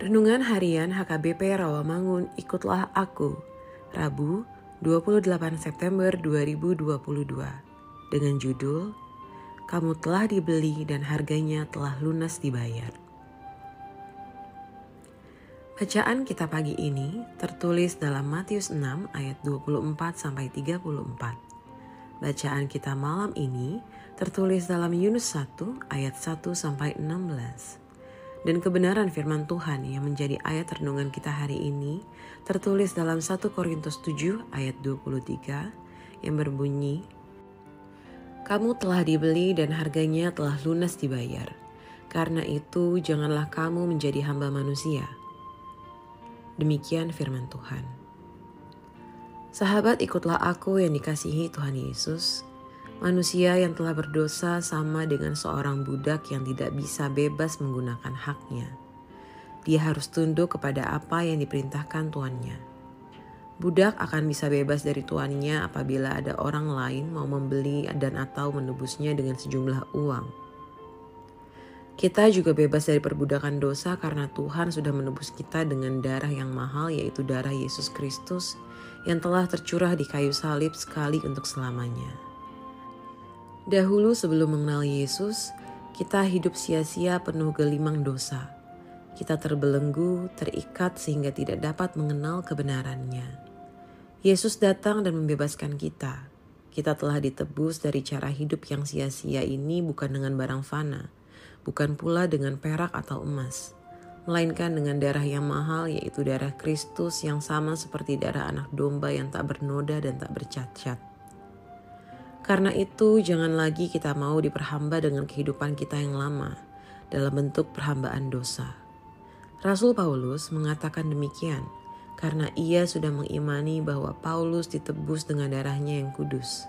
Renungan Harian HKBP Rawamangun Ikutlah Aku Rabu 28 September 2022 dengan judul Kamu telah dibeli dan harganya telah lunas dibayar. Bacaan kita pagi ini tertulis dalam Matius 6 ayat 24 sampai 34. Bacaan kita malam ini tertulis dalam Yunus 1 ayat 1 sampai 16 dan kebenaran firman Tuhan yang menjadi ayat renungan kita hari ini tertulis dalam 1 Korintus 7 ayat 23 yang berbunyi Kamu telah dibeli dan harganya telah lunas dibayar. Karena itu janganlah kamu menjadi hamba manusia. Demikian firman Tuhan. Sahabat ikutlah aku yang dikasihi Tuhan Yesus Manusia yang telah berdosa sama dengan seorang budak yang tidak bisa bebas menggunakan haknya. Dia harus tunduk kepada apa yang diperintahkan tuannya. Budak akan bisa bebas dari tuannya apabila ada orang lain mau membeli dan atau menebusnya dengan sejumlah uang. Kita juga bebas dari perbudakan dosa karena Tuhan sudah menebus kita dengan darah yang mahal yaitu darah Yesus Kristus yang telah tercurah di kayu salib sekali untuk selamanya. Dahulu sebelum mengenal Yesus, kita hidup sia-sia penuh gelimang dosa. Kita terbelenggu, terikat sehingga tidak dapat mengenal kebenarannya. Yesus datang dan membebaskan kita. Kita telah ditebus dari cara hidup yang sia-sia ini bukan dengan barang fana, bukan pula dengan perak atau emas, melainkan dengan darah yang mahal yaitu darah Kristus yang sama seperti darah anak domba yang tak bernoda dan tak bercacat. Karena itu, jangan lagi kita mau diperhamba dengan kehidupan kita yang lama dalam bentuk perhambaan dosa. Rasul Paulus mengatakan demikian karena ia sudah mengimani bahwa Paulus ditebus dengan darahnya yang kudus.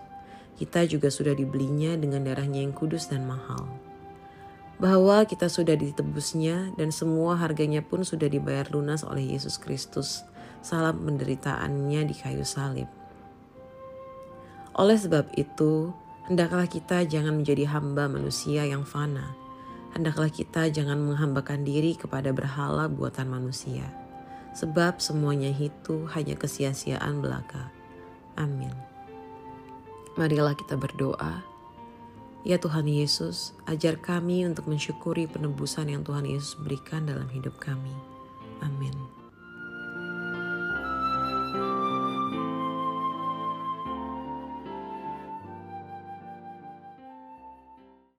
Kita juga sudah dibelinya dengan darahnya yang kudus dan mahal. Bahwa kita sudah ditebusnya dan semua harganya pun sudah dibayar lunas oleh Yesus Kristus salam penderitaannya di kayu salib. Oleh sebab itu, hendaklah kita jangan menjadi hamba manusia yang fana. Hendaklah kita jangan menghambakan diri kepada berhala buatan manusia. Sebab semuanya itu hanya kesia-siaan belaka. Amin. Marilah kita berdoa. Ya Tuhan Yesus, ajar kami untuk mensyukuri penebusan yang Tuhan Yesus berikan dalam hidup kami. Amin.